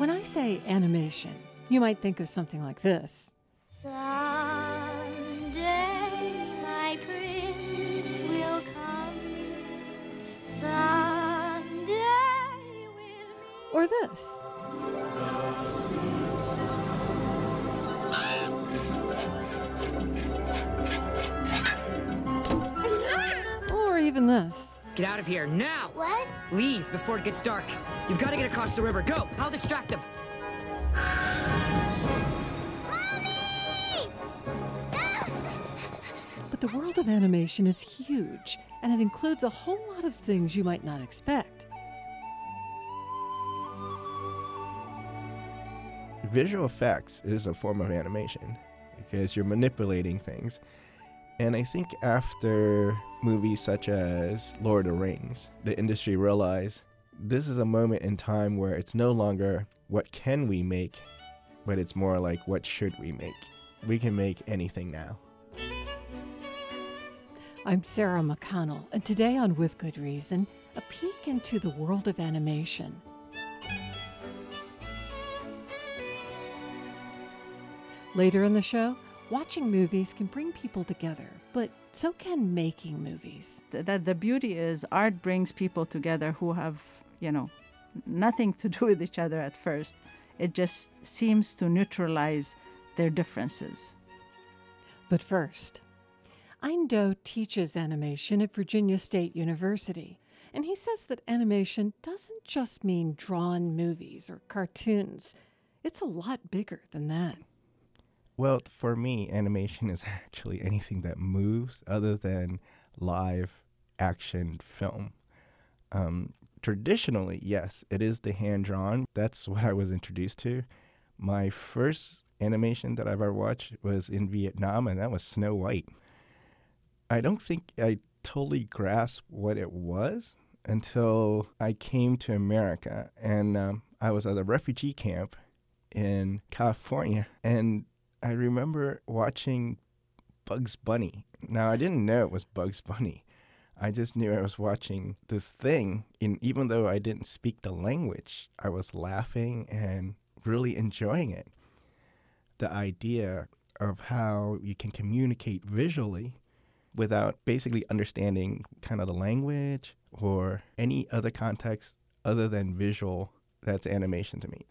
When I say animation, you might think of something like this. Someday my prince will come. Someday we'll Or this. Or even this. Get out of here now! What? Leave before it gets dark. You've got to get across the river. Go! I'll distract them. But the world of animation is huge, and it includes a whole lot of things you might not expect. Visual effects is a form of animation because you're manipulating things. And I think after movies such as Lord of the Rings, the industry realized this is a moment in time where it's no longer what can we make, but it's more like what should we make. We can make anything now. I'm Sarah McConnell, and today on With Good Reason, a peek into the world of animation. Later in the show, watching movies can bring people together, but so can making movies. th- that the beauty is art brings people together who have you know nothing to do with each other at first it just seems to neutralize their differences But first, Indo teaches animation at Virginia State University, and he says that animation doesn't just mean drawn movies or cartoons. It's a lot bigger than that. Well, for me, animation is actually anything that moves other than live action film. Um, traditionally, yes, it is the hand drawn. That's what I was introduced to. My first animation that I've ever watched was in Vietnam, and that was Snow White. I don't think I totally grasped what it was until I came to America, and um, I was at a refugee camp in California, and I remember watching Bugs Bunny. Now I didn't know it was Bugs Bunny. I just knew I was watching this thing, and even though I didn't speak the language, I was laughing and really enjoying it. The idea of how you can communicate visually without basically understanding kind of the language or any other context other than visual, that's animation to me.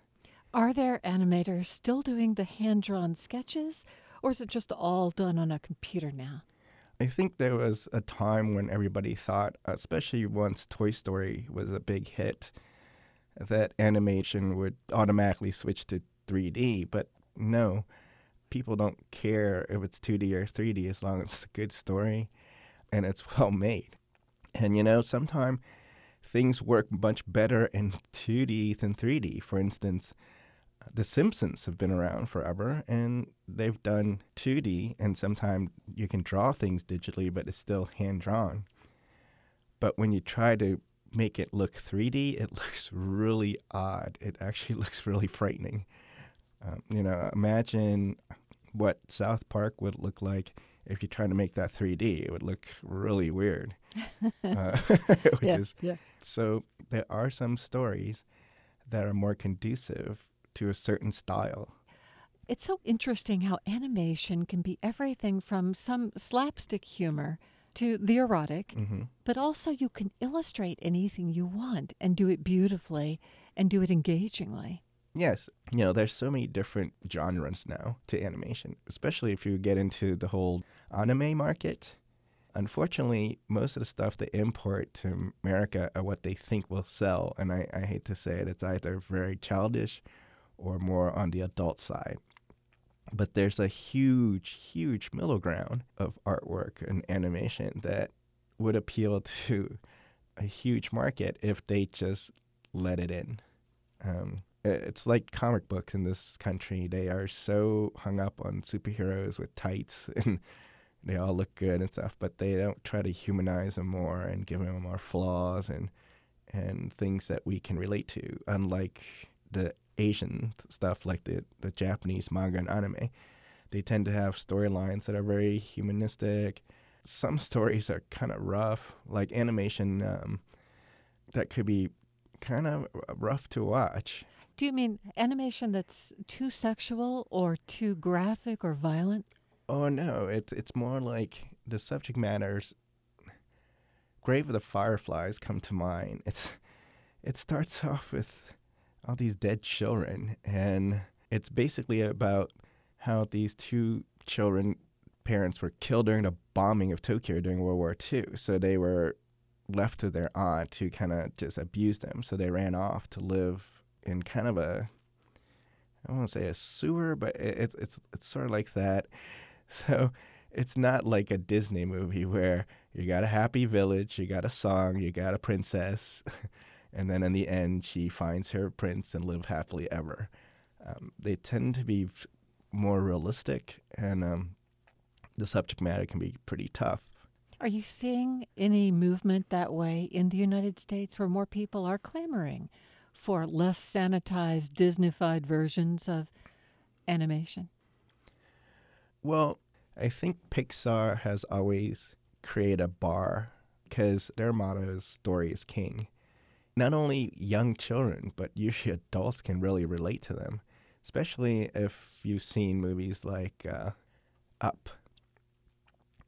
Are there animators still doing the hand drawn sketches, or is it just all done on a computer now? I think there was a time when everybody thought, especially once Toy Story was a big hit, that animation would automatically switch to 3D. But no, people don't care if it's 2D or 3D as long as it's a good story and it's well made. And you know, sometimes things work much better in 2D than 3D. For instance, the Simpsons have been around forever and they've done 2D, and sometimes you can draw things digitally, but it's still hand drawn. But when you try to make it look 3D, it looks really odd. It actually looks really frightening. Um, you know, imagine what South Park would look like if you tried to make that 3D. It would look really weird. uh, which Yeah, is yeah. so there are some stories that are more conducive to a certain style. It's so interesting how animation can be everything from some slapstick humor to the erotic, hmm but also you can illustrate anything you want and do it beautifully and do it engagingly. Yes, you know, there's so many different genres now to animation, especially if you get into the whole anime market. Unfortunately, most of the stuff they import to America are what they think will sell. And I, I hate to say it, it's either very childish or more on the adult side. But there's a huge, huge middle ground of artwork and animation that would appeal to a huge market if they just let it in. Um, it's like comic books in this country. They are so hung up on superheroes with tights and they all look good and stuff, but they don't try to humanize them more and give them more flaws and and things that we can relate to. Unlike the Asian stuff, like the the Japanese manga and anime, they tend to have storylines that are very humanistic. Some stories are kind of rough, like animation um, that could be kind of rough to watch. Do you mean animation that's too sexual or too graphic or violent? Oh no, it's it's more like the subject matters. Grave of the Fireflies come to mind. It's it starts off with all these dead children, and it's basically about how these two children parents were killed during the bombing of Tokyo during World War II. So they were left to their aunt who kind of just abused them. So they ran off to live in kind of a I don't want to say a sewer, but it, it's it's it's sort of like that. So it's not like a Disney movie where you got a happy village, you got a song, you got a princess, and then in the end she finds her prince and live happily ever. Um, they tend to be f- more realistic, and um, the subject matter can be pretty tough. Are you seeing any movement that way in the United States where more people are clamoring for less sanitized, Disneyfied versions of animation? Well, I think Pixar has always created a bar because their motto is story is king. Not only young children, but usually adults can really relate to them, especially if you've seen movies like uh, Up.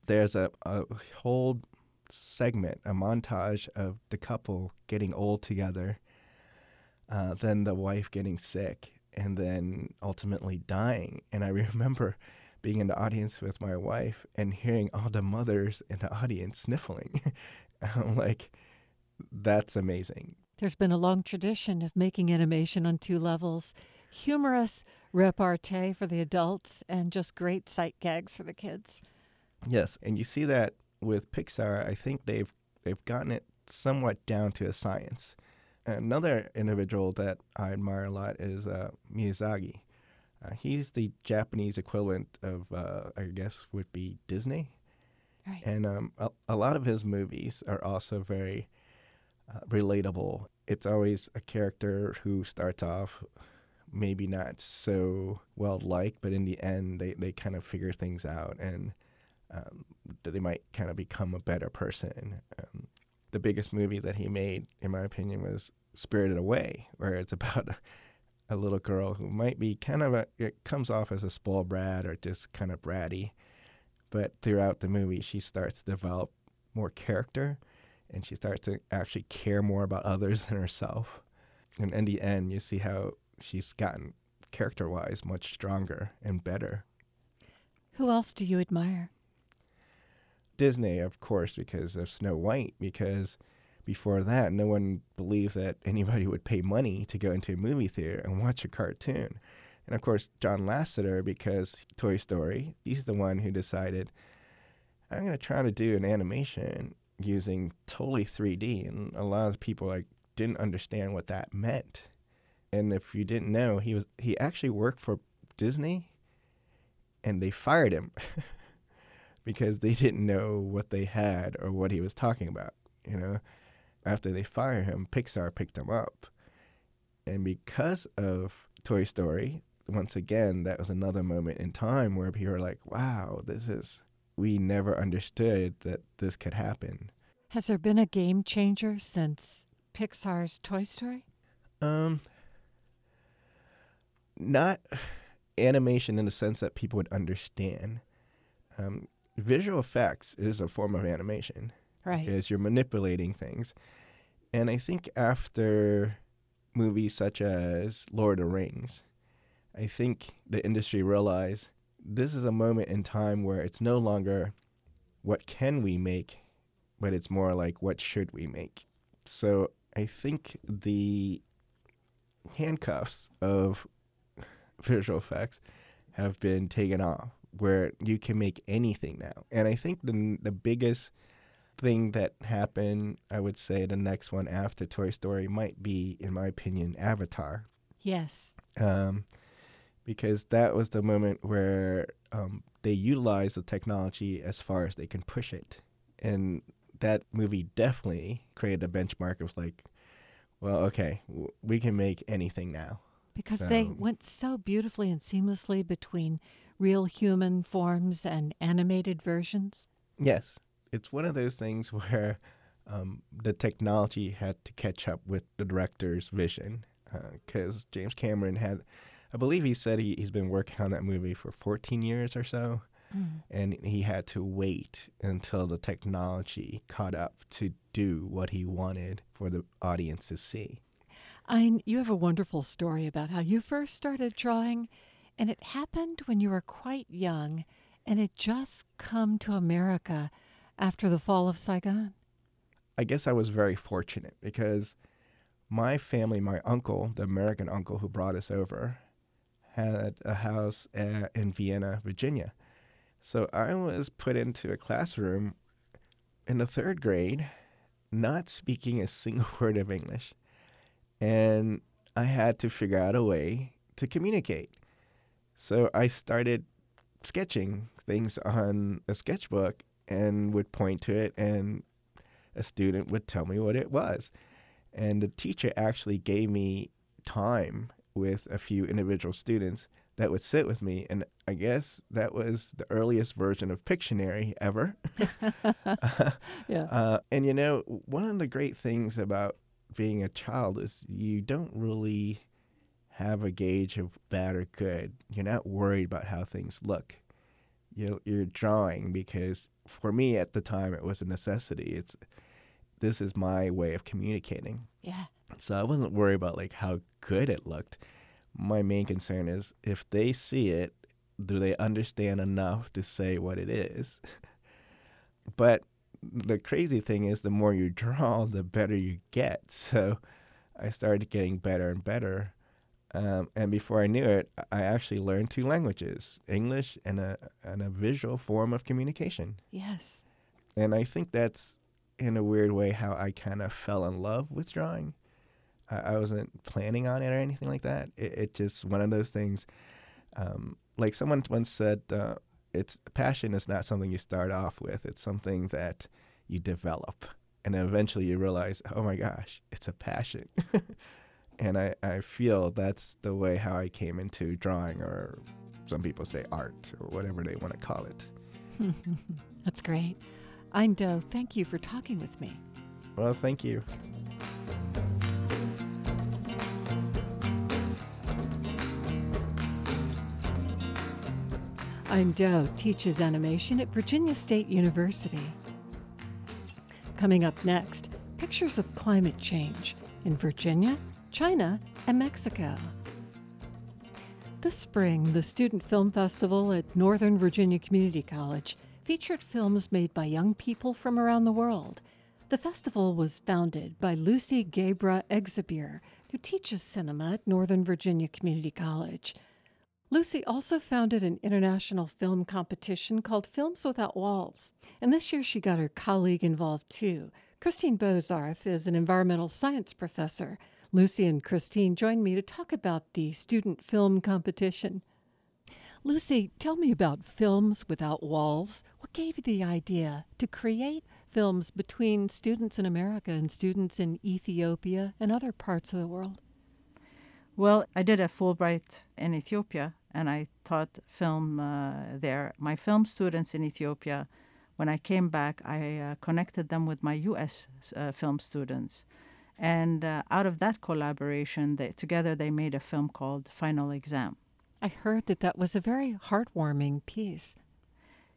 There's a, a whole segment, a montage of the couple getting old together, uh, then the wife getting sick, and then ultimately dying. And I remember being in the audience with my wife and hearing all the mothers in the audience sniffling. I'm like, that's amazing. There's been a long tradition of making animation on two levels humorous repartee for the adults and just great sight gags for the kids. Yes, and you see that with Pixar. I think they've they've gotten it somewhat down to a science. Another individual that I admire a lot is uh, Miyazaki. Uh, he's the Japanese equivalent of, uh, I guess, would be Disney. Right. And um, a, a lot of his movies are also very uh, relatable. It's always a character who starts off maybe not so well liked, but in the end, they, they kind of figure things out and um, they might kind of become a better person. Um, the biggest movie that he made, in my opinion, was Spirited Away, where it's about a little girl who might be kind of a, it comes off as a spoiled brat or just kind of bratty. But throughout the movie, she starts to develop more character and she starts to actually care more about others than herself. And in the end, you see how she's gotten character wise much stronger and better. Who else do you admire? Disney, of course, because of Snow White, because before that, no one believed that anybody would pay money to go into a movie theater and watch a cartoon. And of course, John Lasseter, because Toy Story, he's the one who decided, I'm going to try to do an animation using totally 3D. And a lot of people like didn't understand what that meant. And if you didn't know, he was he actually worked for Disney and they fired him because they didn't know what they had or what he was talking about, you know after they fired him, Pixar picked him up. And because of Toy Story, once again, that was another moment in time where people were like, wow, this is, we never understood that this could happen. Has there been a game changer since Pixar's Toy Story? Um, not animation in the sense that people would understand. Um, visual effects is a form of animation Right. because you're manipulating things. And I think after movies such as Lord of the Rings, I think the industry realized this is a moment in time where it's no longer what can we make, but it's more like what should we make. So I think the handcuffs of visual effects have been taken off where you can make anything now. And I think the the biggest thing that happened, I would say the next one after Toy Story might be, in my opinion, Avatar. Yes. Um, because that was the moment where um, they utilized the technology as far as they can push it. And that movie definitely created a benchmark of like, well, okay, w- we can make anything now. Because they went so beautifully and seamlessly between real human forms and animated versions. Yes, it's one of those things where um, the technology had to catch up with the director's vision. because James Cameron had, I believe he said he, he's been working on that movie for 14 years or so. Mm. And he had to wait until the technology caught up to do what he wanted for the audience to see. I, you have a wonderful story about how you first started drawing, and it happened when you were quite young, and it just come to America after the fall of Saigon. I guess I was very fortunate because my family, my uncle, the American uncle who brought us over, had a house uh, in Vienna, Virginia. So I was put into a classroom in the third grade, not speaking a single word of English. And I had to figure out a way to communicate. So I started sketching things on a sketchbook and would point to it, and a student would tell me what it was. And the teacher actually gave me time with a few individual students that would sit with me. And I guess that was the earliest version of Pictionary ever. Yeah. Uh, and you know, one of the great things about being a child is you don't really have a gauge of bad or good. You're not worried about how things look. You're, you're drawing because for me at the time it was a necessity. It's this is my way of communicating. Yeah. So I wasn't worried about like how good it looked. My main concern is if they see it, do they understand enough to say what it is? but the crazy thing is the more you draw, the better you get. So I started getting better and better. Um, and before I knew it, I actually learned two languages, English and a, and a visual form of communication. Yes. And I think that's, in a weird way, how I kind of fell in love with drawing. I, I wasn't planning on it or anything like that. It, it just one of those things. Um, like someone once said, uh, it's passion is not something you start off with. It's something that you develop, and then eventually you realize, oh my gosh, it's a passion. and I, I feel that's the way how I came into drawing, or some people say art, or whatever they want to call it. That's great. Eindo, thank you for talking with me. Well, thank you. Eindo teaches animation at Virginia State University. Coming up next, pictures of climate change in Virginia, China, and Mexico. This spring, the Student Film Festival at Northern Virginia Community College featured films made by young people from around the world. The festival was founded by Lucy Gebre Egziabher, who teaches cinema at Northern Virginia Community College. Lucy also founded an international film competition called Films Without Walls. And this year she got her colleague involved too. Christine Bozarth is an environmental science professor. Lucy and Christine joined me to talk about the student film competition. Lucy, tell me about Films Without Walls. What gave you the idea to create films between students in America and students in Ethiopia and other parts of the world? Well, I did a Fulbright in Ethiopia and I taught film uh, there. My film students in Ethiopia, when I came back, I uh, connected them with my U.S. Uh, film students. And uh, out of that collaboration, they, together they made a film called Final Exam. I heard that that was a very heartwarming piece.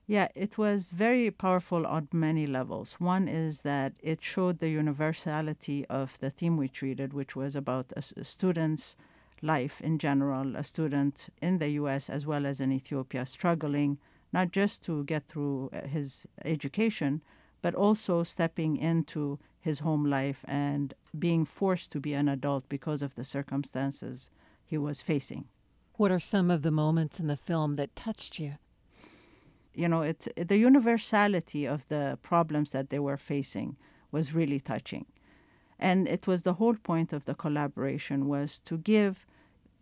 Yeah, it was very powerful on many levels. One is that it showed the universality of the theme we treated, which was about a, s- a student's life in general, a student in the US as well as in Ethiopia struggling not just to get through uh, his education, but also stepping into his home life and being forced to be an adult because of the circumstances he was facing. What are some of the moments in the film that touched you? you know, it, the universality of the problems that they were facing was really touching. And it was the whole point of the collaboration was to give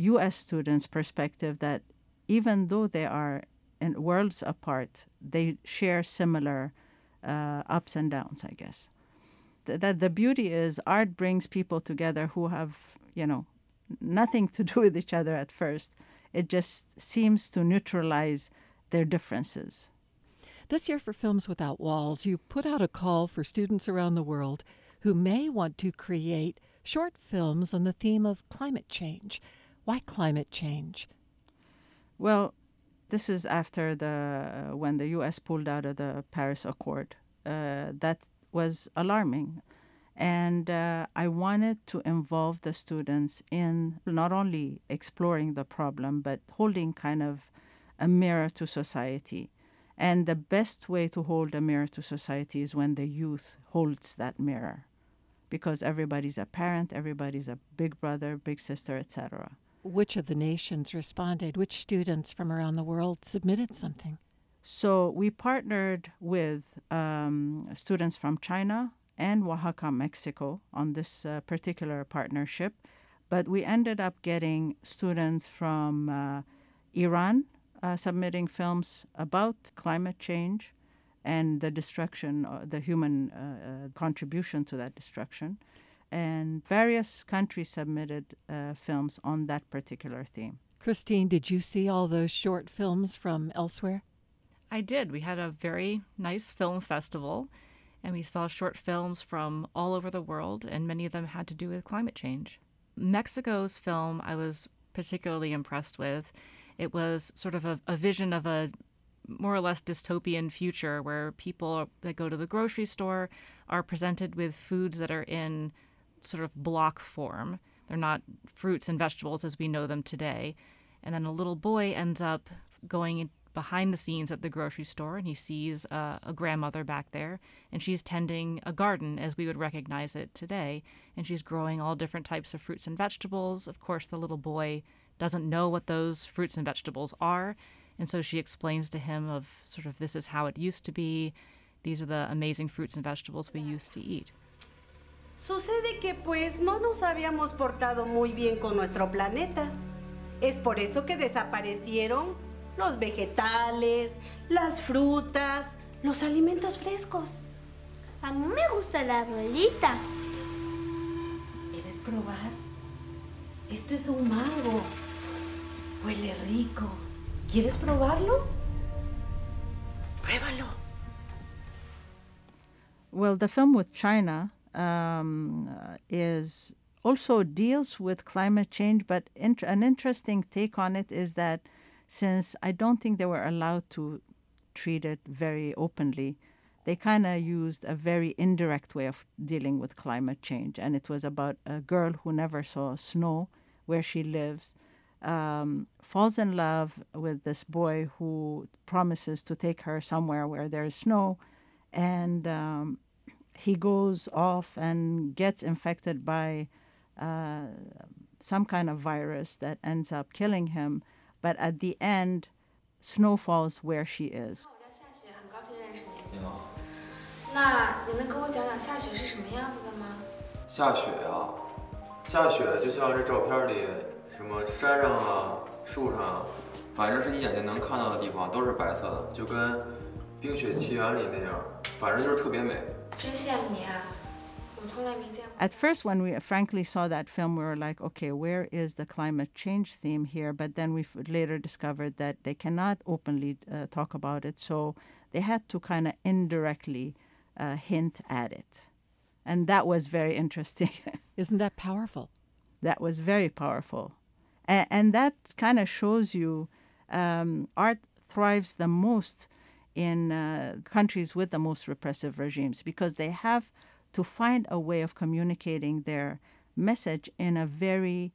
U.S. students perspective that even though they are in worlds apart, they share similar uh, ups and downs, I guess. Th- that the beauty is art brings people together who have, you know, nothing to do with each other at first. It just seems to neutralize their differences. This year for Films Without Walls, you put out a call for students around the world who may want to create short films on the theme of climate change. Why climate change? Well, this is after the uh, when the U.S. pulled out of the Paris Accord. Uh, that was alarming, and uh, I wanted to involve the students in not only exploring the problem but holding kind of a mirror to society. And the best way to hold a mirror to society is when the youth holds that mirror, because everybody's a parent, everybody's a big brother, big sister, etc. Which of the nations responded? Which students from around the world submitted something? So we partnered with um, students from China and Oaxaca, Mexico, on this uh, particular partnership. But we ended up getting students from uh, Iran uh, submitting films about climate change and the destruction, uh, the human uh, uh, contribution to that destruction. And various countries submitted uh, films on that particular theme. Christine, did you see all those short films from elsewhere? I did. We had a very nice film festival, and we saw short films from all over the world, and many of them had to do with climate change. Mexico's film I was particularly impressed with. It was sort of a, a vision of a more or less dystopian future where people that go to the grocery store are presented with foods that are in sort of block form. They're not fruits and vegetables as we know them today. And then a little boy ends up going behind the scenes at the grocery store and he sees a grandmother back there and she's tending a garden as we would recognize it today and she's growing all different types of fruits and vegetables of course the little boy doesn't know what those fruits and vegetables are and so she explains to him of sort of this is how it used to be these are the amazing fruits and vegetables we used to eat Sucede que pues no nos habíamos portado muy bien con nuestro planeta. Es por eso que desaparecieron los vegetales, las frutas, los alimentos frescos. A mí me gusta la abuelita. ¿Quieres probar? Esto es un mango. Huele rico. ¿Quieres probarlo? Pruébalo. Well, the film with China um, is also deals with climate change, but int- an interesting take on it is that since I don't think they were allowed to treat it very openly, they kind of used a very indirect way of dealing with climate change. And it was about a girl who never saw snow where she lives, um, falls in love with this boy who promises to take her somewhere where there is snow. And um, he goes off and gets infected by uh, some kind of virus that ends up killing him but at the end, snow falls where she is. 你好。那你能给我讲讲下雪是什么样子的吗？下雪呀，下雪就像这照片里什么山上啊、树上啊，反正是你眼睛能看到的地方都是白色的，就跟《冰雪奇缘》里那样，反正就是特别美。 at first, when we frankly saw that film, we were like, okay, where is the climate change theme here? But then we later discovered that they cannot openly uh, talk about it. So they had to kind of indirectly uh, hint at it. And that was very interesting. Isn't that powerful? That was very powerful. A- and that kind of shows you um, art thrives the most in uh, countries with the most repressive regimes because they have to find a way of communicating their message in a very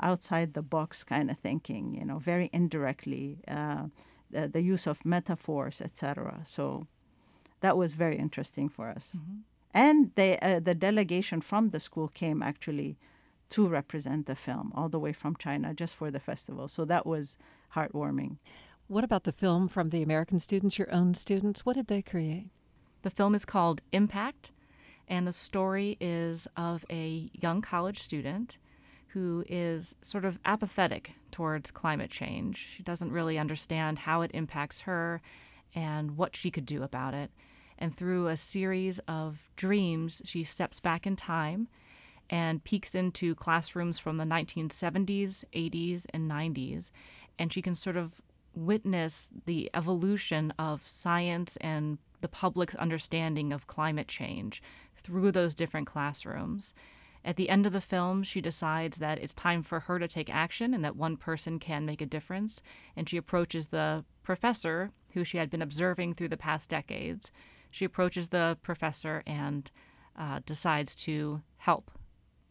outside the box kind of thinking, you know, very indirectly, uh, the, the, use of metaphors, etc. So that was very interesting for us. Mm-hmm. And they, uh, the delegation from the school came actually to represent the film all the way from China just for the festival. So that was heartwarming. What about the film from the American students, your own students? What did they create? The film is called Impact and the story is of a young college student who is sort of apathetic towards climate change. She doesn't really understand how it impacts her and what she could do about it. And through a series of dreams, she steps back in time and peeks into classrooms from the 1970s, 80s, and 90s. And she can sort of witness the evolution of science and the public's understanding of climate change through those different classrooms. At the end of the film, she decides that it's time for her to take action and that one person can make a difference. And she approaches the professor, who she had been observing through the past decades. She approaches the professor and uh, decides to help.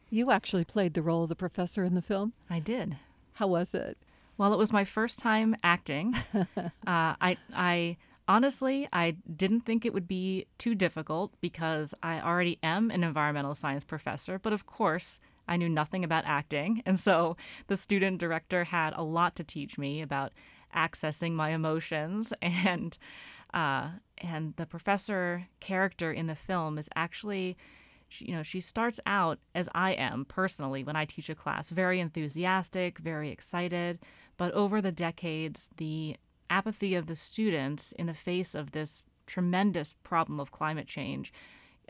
You actually played the role of the professor in the film? I did. How was it? Well, it was my first time acting. uh, I, I honestly, I didn't think it would be too difficult because I already am an environmental science professor. But of course, I knew nothing about acting, and so the student director had a lot to teach me about accessing my emotions and. Uh, and the professor character in the film is actually she, you know she starts out as i am personally when i teach a class very enthusiastic very excited but over the decades the apathy of the students in the face of this tremendous problem of climate change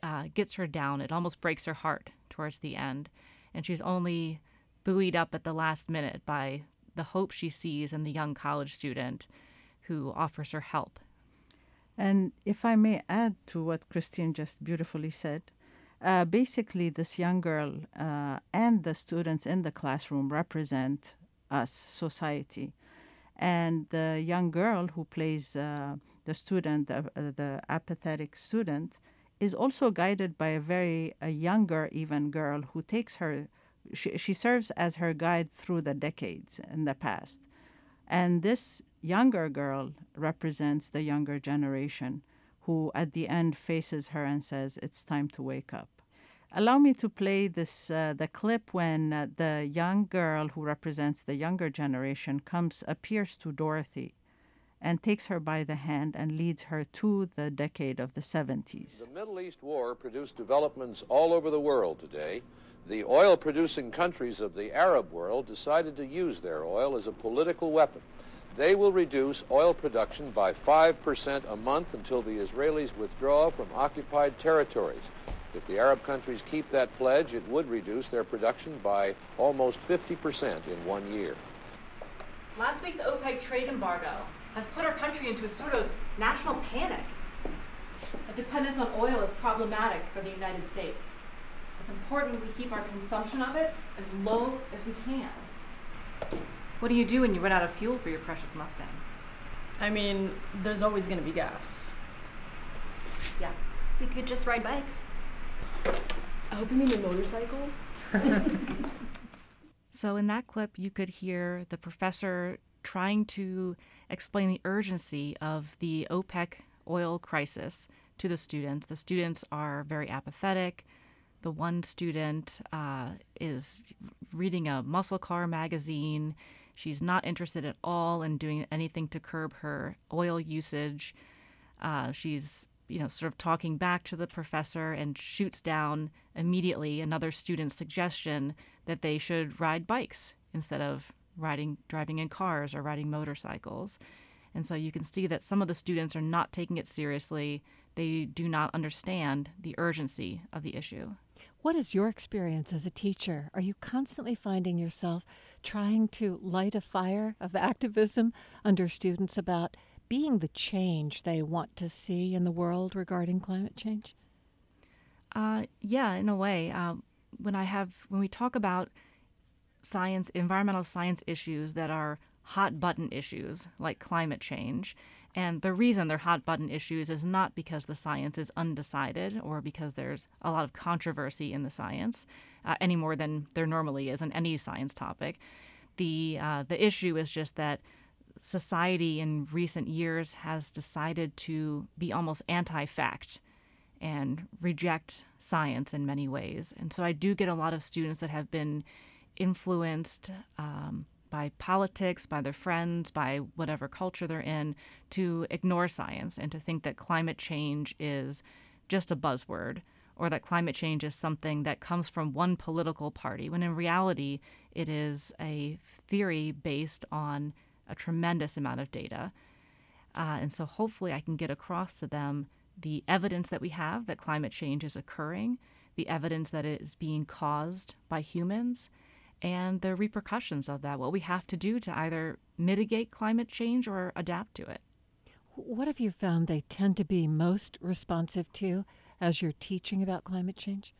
uh, gets her down. It almost breaks her heart towards the end. And she's only buoyed up at the last minute by the hope she sees in the young college student who offers her help. And if I may add to what Christine just beautifully said, uh, basically, this young girl uh, and the students in the classroom represent us, society. And the young girl who plays uh, the student, uh, the apathetic student, is also guided by a very a younger, even girl who takes her. She, she serves as her guide through the decades in the past. And this younger girl represents the younger generation who at the end faces her and says, It's time to wake up. Allow me to play this uh, the clip when uh, the young girl who represents the younger generation comes appears to Dorothy and takes her by the hand and leads her to the decade of the 70s. The Middle East War produced developments all over the world today. The oil producing countries of the Arab world decided to use their oil as a political weapon. They will reduce oil production by 5% a month until the Israelis withdraw from occupied territories. If the Arab countries keep that pledge, it would reduce their production by almost 50% in one year. Last week's OPEC trade embargo has put our country into a sort of national panic. A dependence on oil is problematic for the United States. It's important we keep our consumption of it as low as we can. What do you do when you run out of fuel for your precious Mustang? I mean, there's always going to be gas. Yeah. We could just ride bikes. I hope you mean a motorcycle. so, in that clip, you could hear the professor trying to explain the urgency of the OPEC oil crisis to the students. The students are very apathetic. The one student uh, is reading a muscle car magazine. She's not interested at all in doing anything to curb her oil usage. Uh, she's you know, sort of talking back to the professor and shoots down immediately another student's suggestion that they should ride bikes instead of riding driving in cars or riding motorcycles. And so you can see that some of the students are not taking it seriously. They do not understand the urgency of the issue. What is your experience as a teacher? Are you constantly finding yourself trying to light a fire of activism under students about being the change they want to see in the world regarding climate change? Uh, yeah, in a way. Uh, when I have when we talk about science, environmental science issues that are hot button issues like climate change, and the reason they're hot button issues is not because the science is undecided or because there's a lot of controversy in the science, uh, any more than there normally is in any science topic. The uh, the issue is just that society in recent years has decided to be almost anti fact and reject science in many ways. And so I do get a lot of students that have been influenced um, by politics, by their friends, by whatever culture they're in, to ignore science and to think that climate change is just a buzzword or that climate change is something that comes from one political party, when in reality, it is a theory based on a tremendous amount of data. Uh, and so hopefully I can get across to them the evidence that we have that climate change is occurring, the evidence that it is being caused by humans, and the repercussions of that, what we have to do to either mitigate climate change or adapt to it. What have you found they tend to be most responsive to as you're teaching about climate change?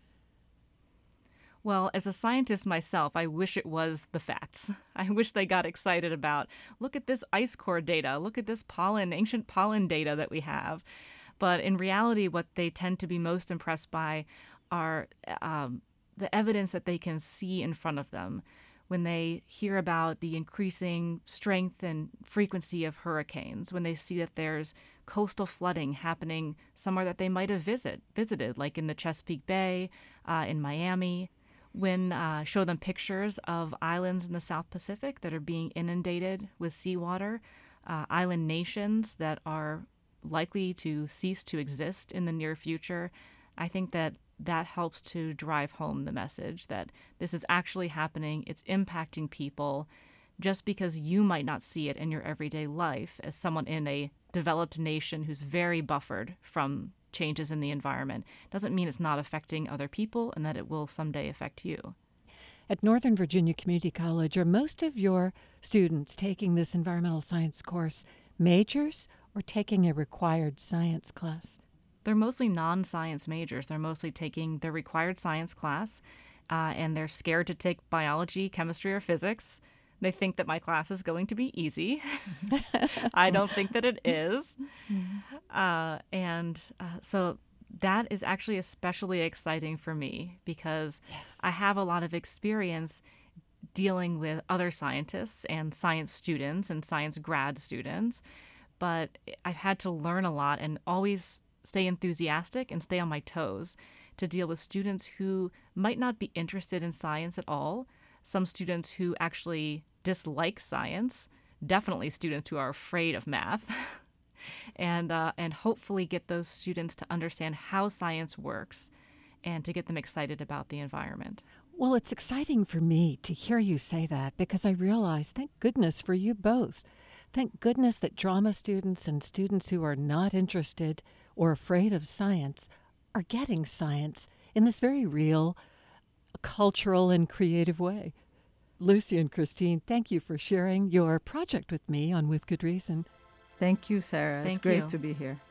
Well, as a scientist myself, I wish it was the facts. I wish they got excited about look at this ice core data, look at this pollen, ancient pollen data that we have. But in reality, what they tend to be most impressed by are um, the evidence that they can see in front of them when they hear about the increasing strength and frequency of hurricanes, when they see that there's coastal flooding happening somewhere that they might have visit, visited, like in the Chesapeake Bay, uh, in Miami, when uh, show them pictures of islands in the South Pacific that are being inundated with seawater, uh, island nations that are likely to cease to exist in the near future. I think that that helps to drive home the message that this is actually happening, it's impacting people. Just because you might not see it in your everyday life as someone in a developed nation who's very buffered from changes in the environment doesn't mean it's not affecting other people and that it will someday affect you. At Northern Virginia Community College, are most of your students taking this environmental science course majors or taking a required science class? they're mostly non science majors. They're mostly taking the required science class, uh, and they're scared to take biology, chemistry, or physics. They think that my class is going to be easy. I don't think that it is. Uh, and uh, so that is actually especially exciting for me because yes. I have a lot of experience dealing with other scientists and science students and science grad students. But I've had to learn a lot and always stay enthusiastic and stay on my toes to deal with students who might not be interested in science at all, some students who actually dislike science, definitely students who are afraid of math. and uh, and hopefully get those students to understand how science works and to get them excited about the environment. Well, it's exciting for me to hear you say that because I realize, thank goodness for you both. Thank goodness that drama students and students who are not interested or afraid of science are getting science in this very real, cultural, and creative way. Lucy and Christine, thank you for sharing your project with me on With Good Reason. Thank you, Sarah. Thank it's great you. to be here.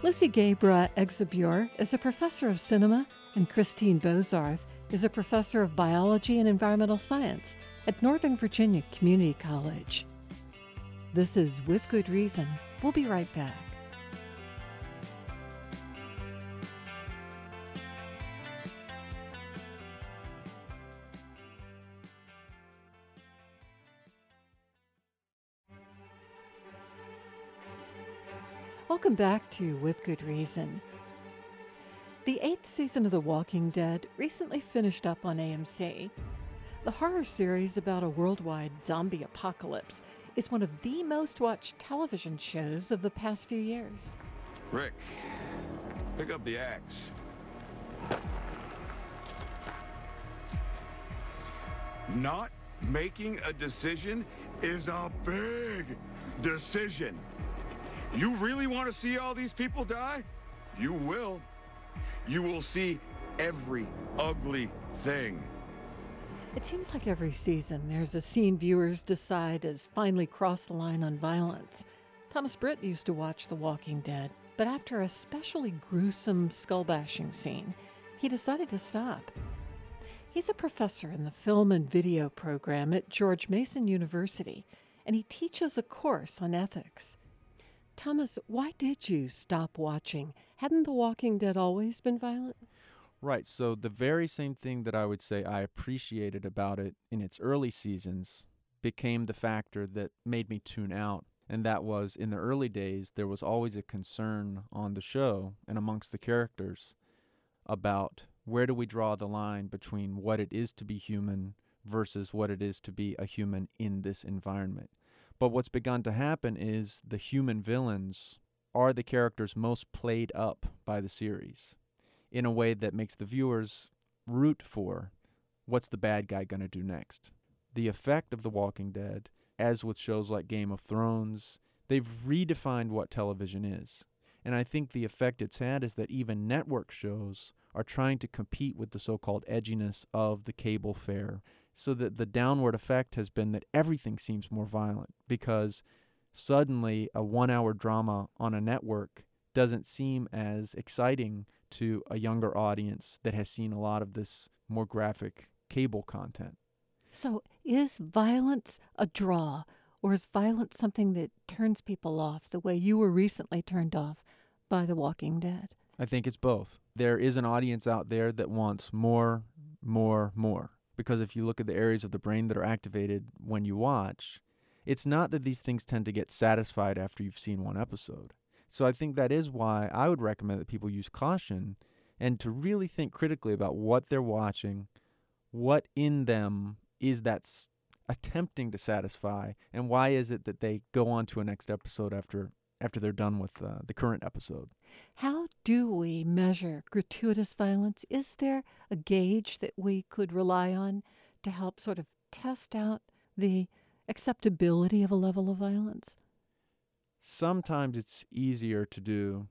Lucy Gebre Egziabher is a professor of cinema, and Christine Bozarth is a professor of biology and environmental science at Northern Virginia Community College. This is With Good Reason. We'll be right back. Welcome back to With Good Reason. The eighth season of The Walking Dead recently finished up on AMC. The horror series about a worldwide zombie apocalypse is one of the most watched television shows of the past few years. Rick, pick up the axe. Not making a decision is a big decision. You really want to see all these people die? You will you will see every ugly thing. It seems like every season there's a scene viewers decide has finally crossed the line on violence. Thomas Britt used to watch The Walking Dead, but after a especially gruesome skull bashing scene, he decided to stop. He's a professor in the film and video program at George Mason University, and he teaches a course on ethics. Thomas, why did you stop watching? Hadn't The Walking Dead always been violent? Right. So, the very same thing that I would say I appreciated about it in its early seasons became the factor that made me tune out. And that was in the early days, there was always a concern on the show and amongst the characters about where do we draw the line between what it is to be human versus what it is to be a human in this environment. But what's begun to happen is the human villains are the characters most played up by the series in a way that makes the viewers root for what's the bad guy going to do next. The effect of The Walking Dead, as with shows like Game of Thrones, they've redefined what television is. And I think the effect it's had is that even network shows are trying to compete with the so called edginess of the cable fare So that the downward effect has been that everything seems more violent because suddenly a one hour drama on a network doesn't seem as exciting to a younger audience that has seen a lot of this more graphic cable content. So, is violence a draw, or is violence something that turns people off the way you were recently turned off by The Walking Dead? I think it's both. There is an audience out there that wants more, more, more. Because if you look at the areas of the brain that are activated when you watch, it's not that these things tend to get satisfied after you've seen one episode. So I think that is why I would recommend that people use caution and to really think critically about what they're watching, what in them is that attempting to satisfy, and why is it that they go on to a next episode after after they're done with uh, the current episode. How do we measure gratuitous violence? Is there a gauge that we could rely on to help sort of test out the acceptability of a level of violence? Sometimes it's easier to do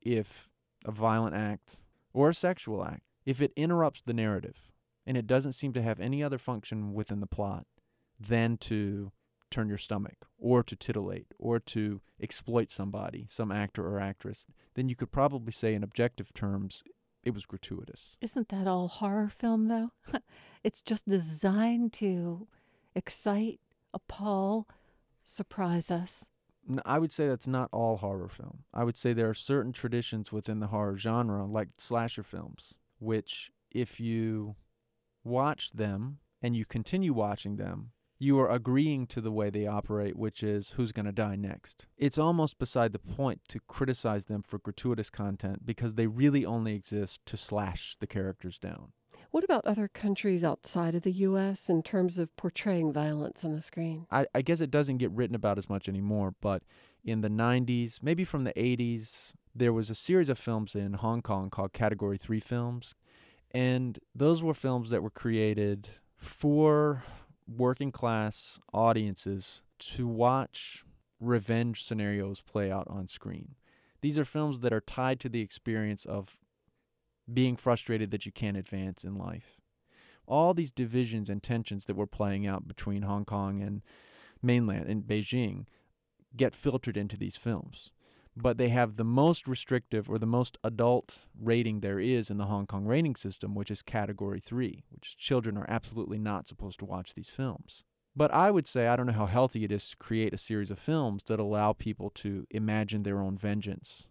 if a violent act or a sexual act, if it interrupts the narrative and it doesn't seem to have any other function within the plot than to turn your stomach or to titillate or to exploit somebody, some actor or actress, then you could probably say in objective terms it was gratuitous. Isn't that all horror film, though? it's just designed to excite, appall, surprise us. I would say that's not all horror film. I would say there are certain traditions within the horror genre, like slasher films, which, if you watch them and you continue watching them, you are agreeing to the way they operate, which is who's going to die next. It's almost beside the point to criticize them for gratuitous content because they really only exist to slash the characters down. What about other countries outside of the U.S. in terms of portraying violence on the screen? I, I guess it doesn't get written about as much anymore, but in the 90s, maybe from the 80s, there was a series of films in Hong Kong called Category 3 films. And those were films that were created for working class audiences to watch revenge scenarios play out on screen. These are films that are tied to the experience of being frustrated that you can't advance in life. All these divisions and tensions that were playing out between Hong Kong and mainland and Beijing get filtered into these films. But they have the most restrictive or the most adult rating there is in the Hong Kong rating system, which is category three, which children are absolutely not supposed to watch these films. But I would say I don't know how healthy it is to create a series of films that allow people to imagine their own vengeance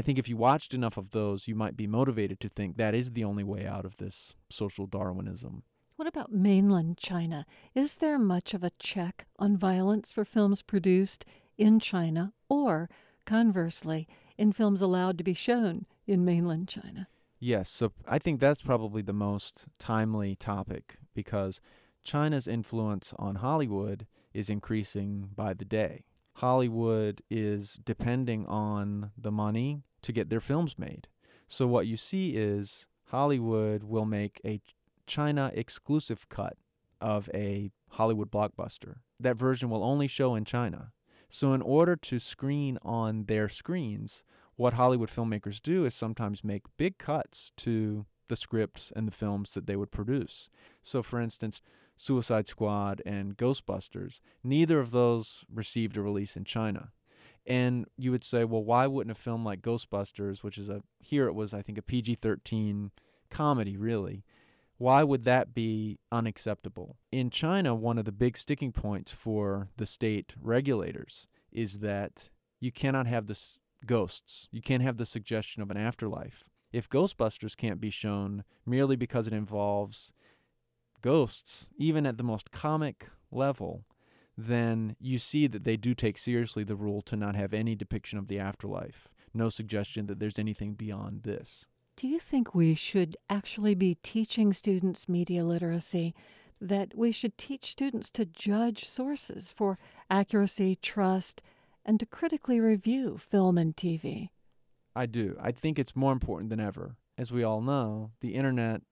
I think if you watched enough of those, you might be motivated to think that is the only way out of this social Darwinism. What about mainland China? Is there much of a check on violence for films produced in China or, conversely, in films allowed to be shown in mainland China? Yes, so I think that's probably the most timely topic because China's influence on Hollywood is increasing by the day. Hollywood is depending on the money to get their films made. So what you see is Hollywood will make a China exclusive cut of a Hollywood blockbuster. That version will only show in China. So in order to screen on their screens, what Hollywood filmmakers do is sometimes make big cuts to the scripts and the films that they would produce. So for instance, Suicide Squad and Ghostbusters, neither of those received a release in China. And you would say, well, why wouldn't a film like Ghostbusters, which is a here it was I think a PG-13 comedy really, why would that be unacceptable? In China, one of the big sticking points for the state regulators is that you cannot have this ghosts. You can't have the suggestion of an afterlife. If Ghostbusters can't be shown merely because it involves ghosts, even at the most comic level, then you see that they do take seriously the rule to not have any depiction of the afterlife, no suggestion that there's anything beyond this. Do you think we should actually be teaching students media literacy? That we should teach students to judge sources for accuracy, trust, and to critically review film and TV? I do. I think it's more important than ever. As we all know, the internet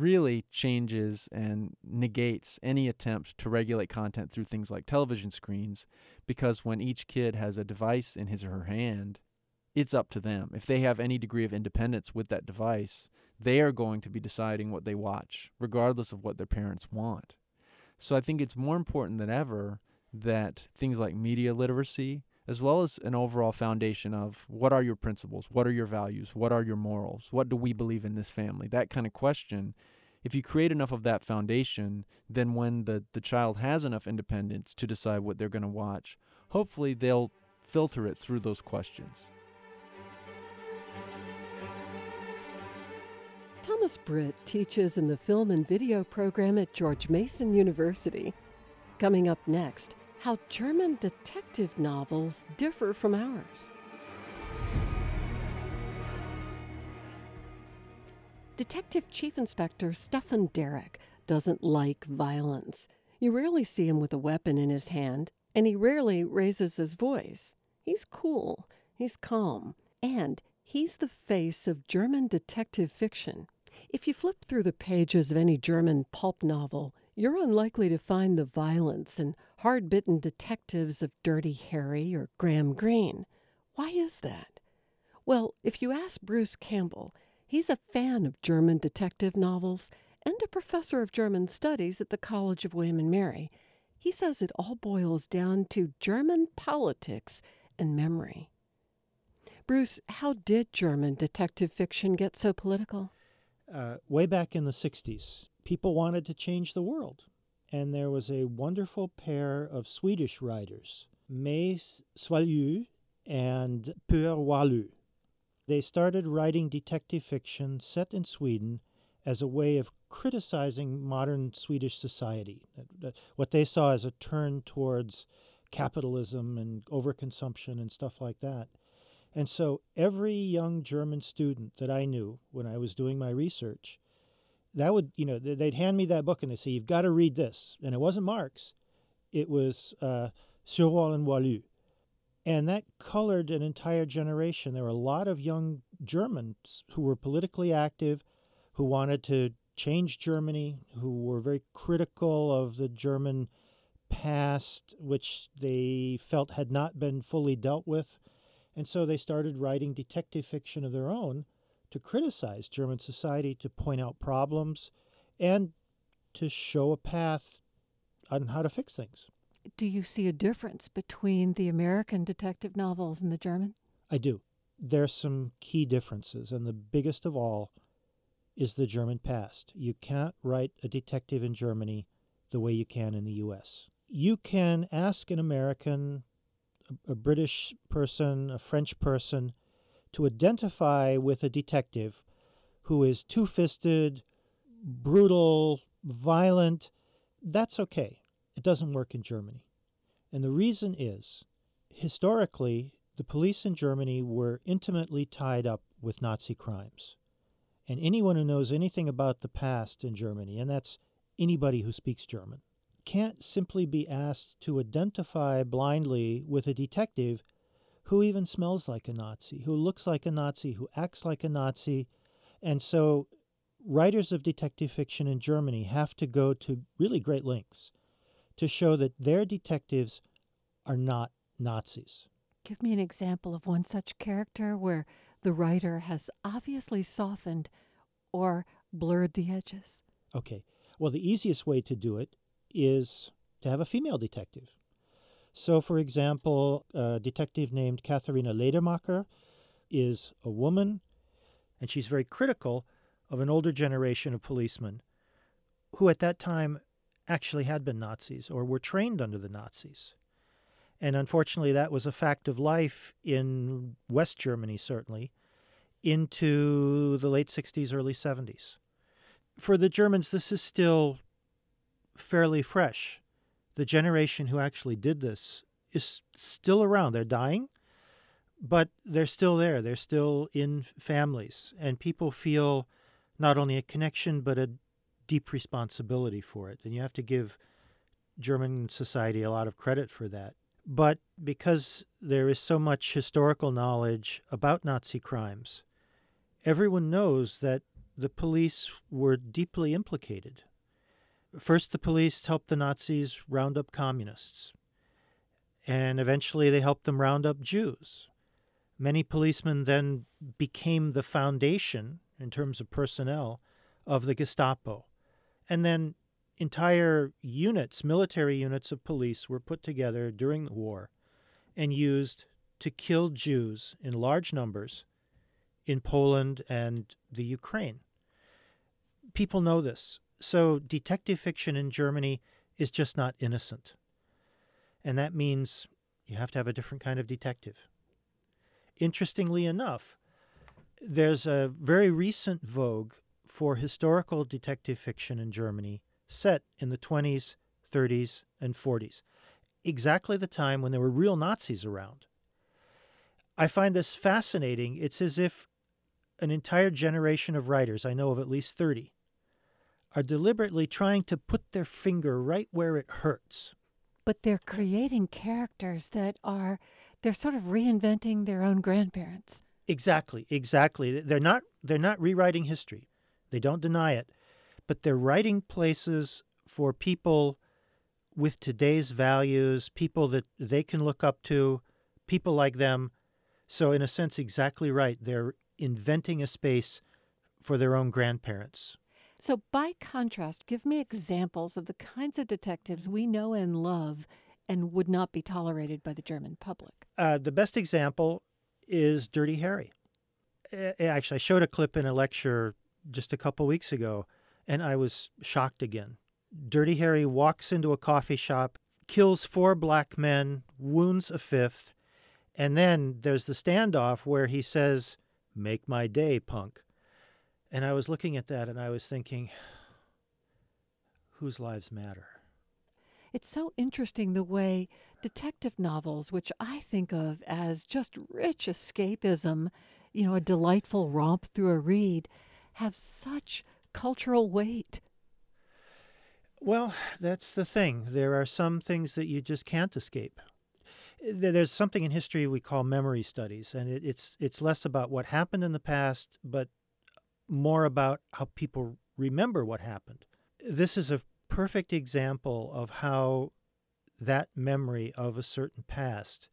really changes and negates any attempt to regulate content through things like television screens because when each kid has a device in his or her hand, it's up to them. If they have any degree of independence with that device, they are going to be deciding what they watch, regardless of what their parents want. So I think it's more important than ever that things like media literacy, as well as an overall foundation of what are your principles, what are your values, what are your morals, what do we believe in this family, that kind of question. If you create enough of that foundation, then when the, the child has enough independence to decide what they're going to watch, hopefully they'll filter it through those questions. Thomas Britt teaches in the film and video program at George Mason University. Coming up next, how German detective novels differ from ours. Detective Chief Inspector Stephan Derrick doesn't like violence. You rarely see him with a weapon in his hand, and he rarely raises his voice. He's cool, he's calm, and he's the face of German detective fiction. If you flip through the pages of any German pulp novel, you're unlikely to find the violence and hard bitten detectives of Dirty Harry or Graham Greene. Why is that? Well, if you ask Bruce Campbell, he's a fan of German detective novels and a professor of German studies at the College of William and Mary. He says it all boils down to German politics and memory. Bruce, how did German detective fiction get so political? uh, way back in the 60s, people wanted to change the world. And there was a wonderful pair of Swedish writers, Maj Sjöwall and Per Wahlöö. They started writing detective fiction set in Sweden as a way of criticizing modern Swedish society, what they saw as a turn towards capitalism and overconsumption and stuff like that. And so every young German student that I knew when I was doing my research, that would, you know, they'd hand me that book and they say, you've got to read this. And it wasn't Marx, it was uh, Sjöwall and Wahlöö. And that colored an entire generation. There were a lot of young Germans who were politically active, who wanted to change Germany, who were very critical of the German past, which they felt had not been fully dealt with. And so they started writing detective fiction of their own to criticize German society, to point out problems, and to show a path on how to fix things. Do you see a difference between the American detective novels and the German? I do. There's some key differences, and the biggest of all is the German past. You can't write a detective in Germany the way you can in the US. You can ask an American a, British person, a French person, to identify with a detective who is two fisted, brutal, violent, that's okay. It doesn't work in Germany. And the reason is historically, the police in Germany were intimately tied up with Nazi crimes. And anyone who knows anything about the past in Germany, and that's anybody who speaks German, can't simply be asked to identify blindly with a detective who even smells like a Nazi, who looks like a Nazi, who acts like a Nazi. And so writers of detective fiction in Germany have to go to really great lengths to show that their detectives are not Nazis. Give me an example of one such character where the writer has obviously softened or blurred the edges. Okay. Well, the easiest way to do it is to have a female detective. So, for example, a detective named Katharina Ledermacher is a woman, and she's very critical of an older generation of policemen who at that time actually had been Nazis or were trained under the Nazis. And unfortunately, that was a fact of life in West Germany, certainly, into the late 60s, early 70s. For the Germans, this is still fairly fresh. The generation who actually did this is still around. They're dying, but they're still there. They're still in families, and people feel not only a connection but a deep responsibility for it. And you have to give German society a lot of credit for that. But because there is so much historical knowledge about Nazi crimes, everyone knows that the police were deeply implicated. First, the police helped the Nazis round up communists, and eventually they helped them round up Jews. Many policemen then became the foundation, in terms of personnel, of the Gestapo. And then entire units, military units of police, were put together during the war and used to kill Jews in large numbers in Poland and the Ukraine. People know this. So detective fiction in Germany is just not innocent. And that means you have to have a different kind of detective. Interestingly enough, there's a very recent vogue for historical detective fiction in Germany set in the 20s, 30s, and 40s, exactly the time when there were real Nazis around. I find this fascinating. It's as if an entire generation of writers, I know of at least 30, are deliberately trying to put their finger right where it hurts. But they're creating characters that are, they're sort of reinventing their own grandparents. Exactly, exactly. They're not they're not rewriting history. They don't deny it, but they're writing places for people with today's values, people that they can look up to, people like them. So in a sense exactly right. They're inventing a space for their own grandparents. So, by contrast, give me examples of the kinds of detectives we know and love and would not be tolerated by the German public. Uh, the best example is Dirty Harry. Actually, I showed a clip in a lecture just a couple weeks ago, and I was shocked again. Dirty Harry walks into a coffee shop, kills four black men, wounds a fifth, and then there's the standoff where he says, Make my day, punk. And I was looking at that and I was thinking, whose lives matter? It's so interesting the way detective novels, which I think of as just rich escapism, you know, a delightful romp through a read, have such cultural weight. Well, that's the thing. There are some things that you just can't escape. There's something in history we call memory studies, and it's it's less about what happened in the past, but more about how people remember what happened. This is a perfect example of how that memory of a certain past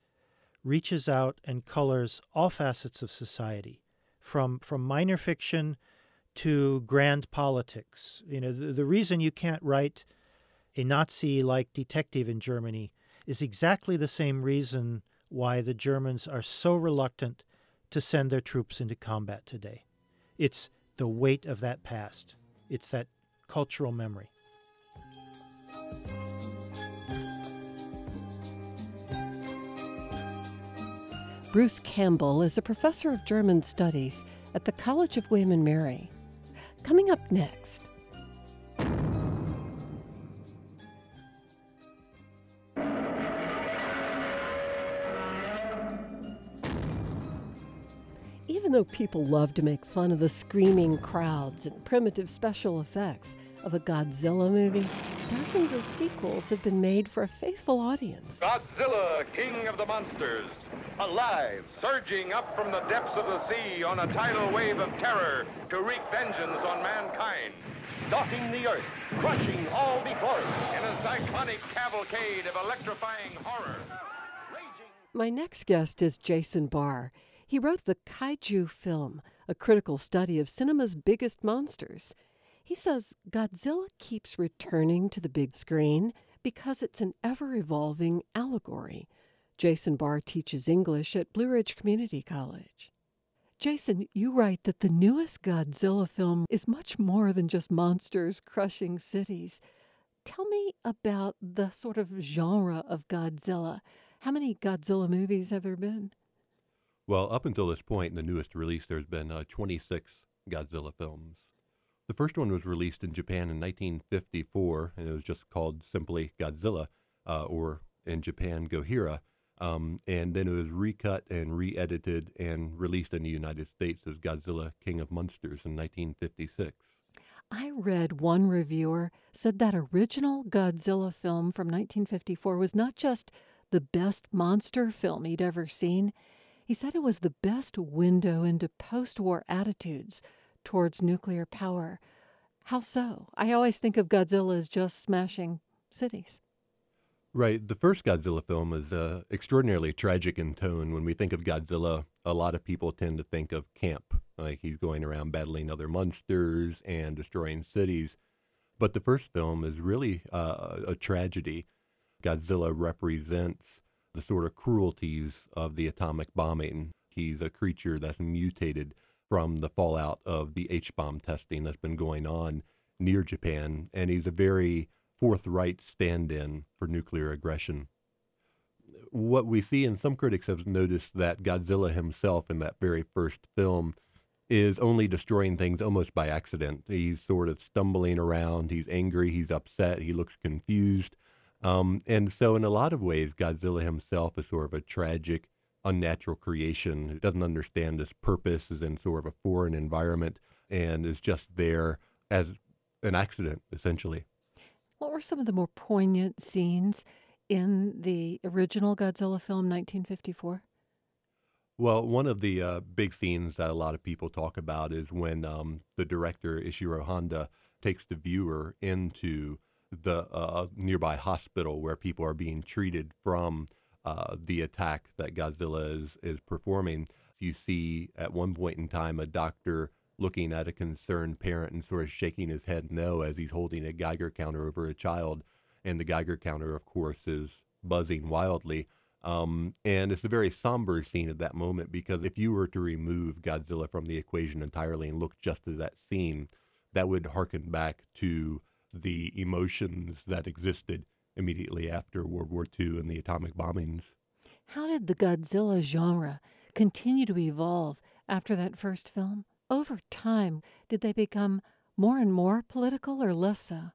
reaches out and colors all facets of society, from from minor fiction to grand politics. You know, the, the reason you can't write a Nazi-like detective in Germany is exactly the same reason why the Germans are so reluctant to send their troops into combat today. It's the weight of that past. It's that cultural memory. Bruce Campbell is a professor of German studies at the College of William and Mary. Coming up next. Though people love to make fun of the screaming crowds and primitive special effects of a Godzilla movie, dozens of sequels have been made for a faithful audience. Godzilla, King of the Monsters, alive, surging up from the depths of the sea on a tidal wave of terror to wreak vengeance on mankind, stalking the earth, crushing all before it in a cyclonic cavalcade of electrifying horror. My next guest is Jason Barr. He wrote the Kaiju film, a critical study of cinema's biggest monsters. He says Godzilla keeps returning to the big screen because it's an ever evolving allegory. Jason Barr teaches English at Blue Ridge Community College. Jason, you write that the newest Godzilla film is much more than just monsters crushing cities. Tell me about the sort of genre of Godzilla. How many Godzilla movies have there been? Well, up until this point, in the newest release, there's been uh, 26 Godzilla films. The first one was released in Japan in 1954, and it was just called simply Godzilla, uh, or in Japan, Gojira. Um, and then it was recut and re edited and released in the United States as Godzilla King of Monsters in 1956. I read one reviewer said that original Godzilla film from 1954 was not just the best monster film he'd ever seen, he said it was the best window into post war attitudes towards nuclear power. How so? I always think of Godzilla as just smashing cities. Right. The first Godzilla film is uh, extraordinarily tragic in tone. When we think of Godzilla a lot of people tend to think of camp, like he's going around battling other monsters and destroying cities. But the first film is really uh, a tragedy. Godzilla represents the sort of cruelties of the atomic bombing. He's a creature that's mutated from the fallout of the H bomb testing that's been going on near Japan, and he's a very forthright stand in for nuclear aggression. What we see, and some critics have noticed that Godzilla himself in that very first film is only destroying things almost by accident. He's sort of stumbling around, he's angry, he's upset, he looks confused. Um, and so, in a lot of ways, Godzilla himself is sort of a tragic, unnatural creation who doesn't understand his purpose, is in sort of a foreign environment, and is just there as an accident, essentially. What were some of the more poignant scenes in the original Godzilla film, 1954? Well, one of the uh, big scenes that a lot of people talk about is when um, the director, Ishiro Honda, takes the viewer into the uh, nearby hospital where people are being treated from uh, the attack that Godzilla is, is performing. You see at one point in time a doctor looking at a concerned parent and sort of shaking his head no as he's holding a Geiger counter over a child. And the Geiger counter, of course, is buzzing wildly. Um, and it's a very somber scene at that moment because if you were to remove Godzilla from the equation entirely and look just at that scene, that would harken back to the emotions that existed immediately after World War II and the atomic bombings. How did the Godzilla genre continue to evolve after that first film? over time, did they become more and more political or less so?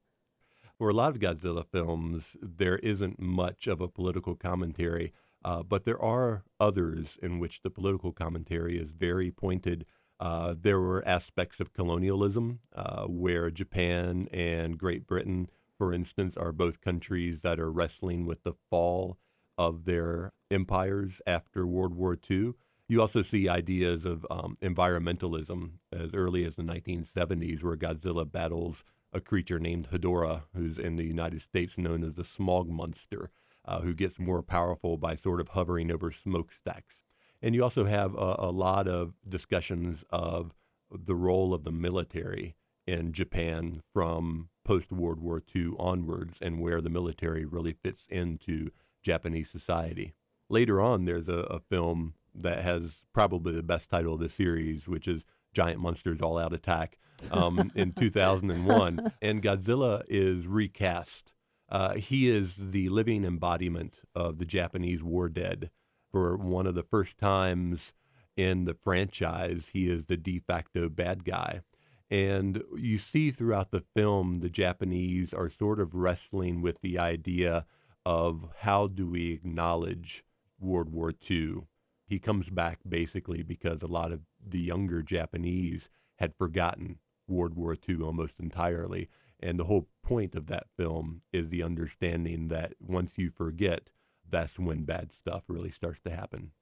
For a lot of Godzilla films, there isn't much of a political commentary, uh, but there are others in which the political commentary is very pointed. Uh, there were aspects of colonialism uh, where Japan and Great Britain, for instance, are both countries that are wrestling with the fall of their empires after World War II. You also see ideas of um, environmentalism as early as the 1970s, where Godzilla battles a creature named Hedorah, who's in the United States known as the smog monster, uh, who gets more powerful by sort of hovering over smokestacks. And you also have a, a lot of discussions of the role of the military in Japan from post World War II onwards and where the military really fits into Japanese society. Later on, there's a, a film that has probably the best title of the series, which is Giant Monsters All Out Attack um, in 2001. And Godzilla is recast. Uh, he is the living embodiment of the Japanese war dead. For one of the first times in the franchise, he is the de facto bad guy. And you see throughout the film, the Japanese are sort of wrestling with the idea of how do we acknowledge World War II he comes back basically because a lot of the younger Japanese had forgotten World War II almost entirely. And the whole point of that film is the understanding that once you forget, that's when bad stuff really starts to happen.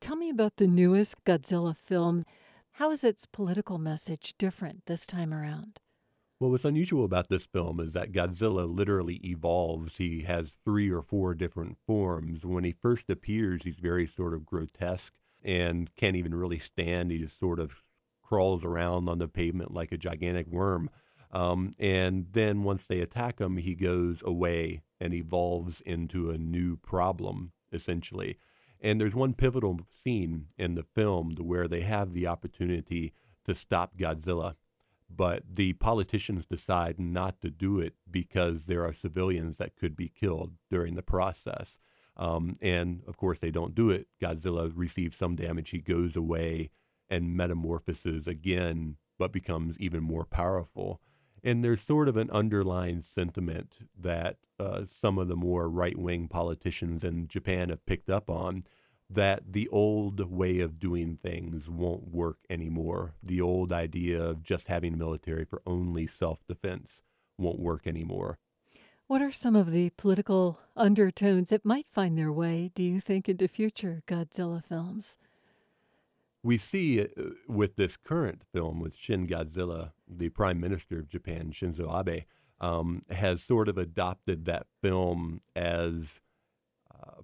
Tell me about the newest Godzilla film. How is its political message different this time around? Well, what's unusual about this film is that Godzilla literally evolves. He has three or four different forms. When he first appears, he's very sort of grotesque and can't even really stand. He just sort of crawls around on the pavement like a gigantic worm. Um, and then once they attack him, he goes away and evolves into a new problem, essentially. And there's one pivotal scene in the film where they have the opportunity to stop Godzilla but the politicians decide not to do it because there are civilians that could be killed during the process. Um, and of course, they don't do it. Godzilla receives some damage. He goes away and metamorphoses again, but becomes even more powerful. And there's sort of an underlying sentiment that uh, some of the more right wing politicians in Japan have picked up on that the old way of doing things won't work anymore. The old idea of just having military for only self defense won't work anymore. What are some of the political undertones that might find their way, do you think, into future Godzilla films? We see uh, with this current film with Shin Godzilla, the Prime Minister of Japan, Shinzo Abe, um, has sort of adopted that film as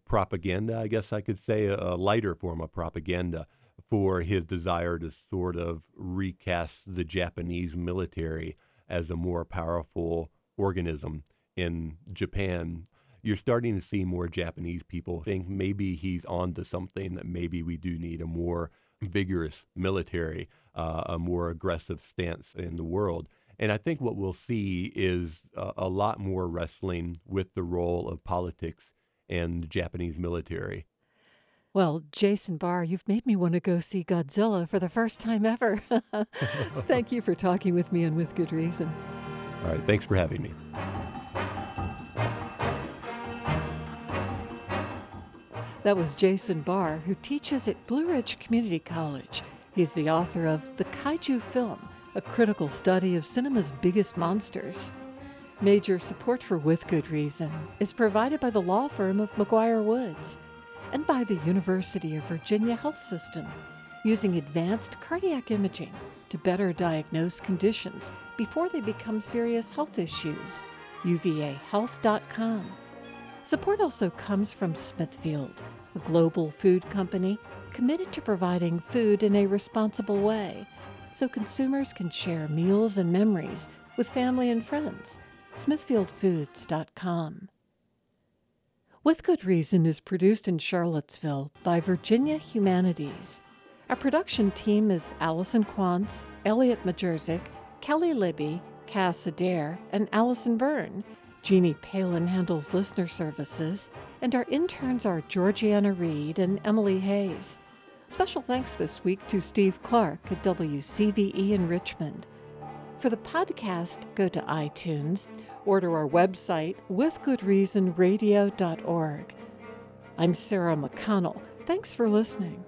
propaganda, I guess I could say, a, a lighter form of propaganda for his desire to sort of recast the Japanese military as a more powerful organism in Japan. You're starting to see more Japanese people think maybe he's on to something, that maybe we do need a more vigorous military, uh, a more aggressive stance in the world. And I think what we'll see is a, a lot more wrestling with the role of politics and the Japanese military. Well, Jason Barr, you've made me want to go see Godzilla for the first time ever. Thank you for talking with me and with good reason. All right, thanks for having me. That was Jason Barr, who teaches at Blue Ridge Community College. He's the author of The Kaiju Film, a critical study of cinema's biggest monsters. Major support for With Good Reason is provided by the law firm of McGuire Woods and by the University of Virginia Health System, using advanced cardiac imaging to better diagnose conditions before they become serious health issues. UVAHealth.com. Support also comes from Smithfield, a global food company committed to providing food in a responsible way so consumers can share meals and memories with family and friends. SmithfieldFoods.com. With Good Reason is produced in Charlottesville by Virginia Humanities. Our production team is Allison Quantz, Elliot Majerzik, Kelly Libby, Cass Adair, and Allison Byrne. Jeannie Palin handles listener services, and our interns are Georgiana Reed and Emily Hayes. Special thanks this week to Steve Clark at WCVE in Richmond. For the podcast, go to iTunes or to our website, withgoodreasonradio.org. I'm Sarah McConnell. Thanks for listening.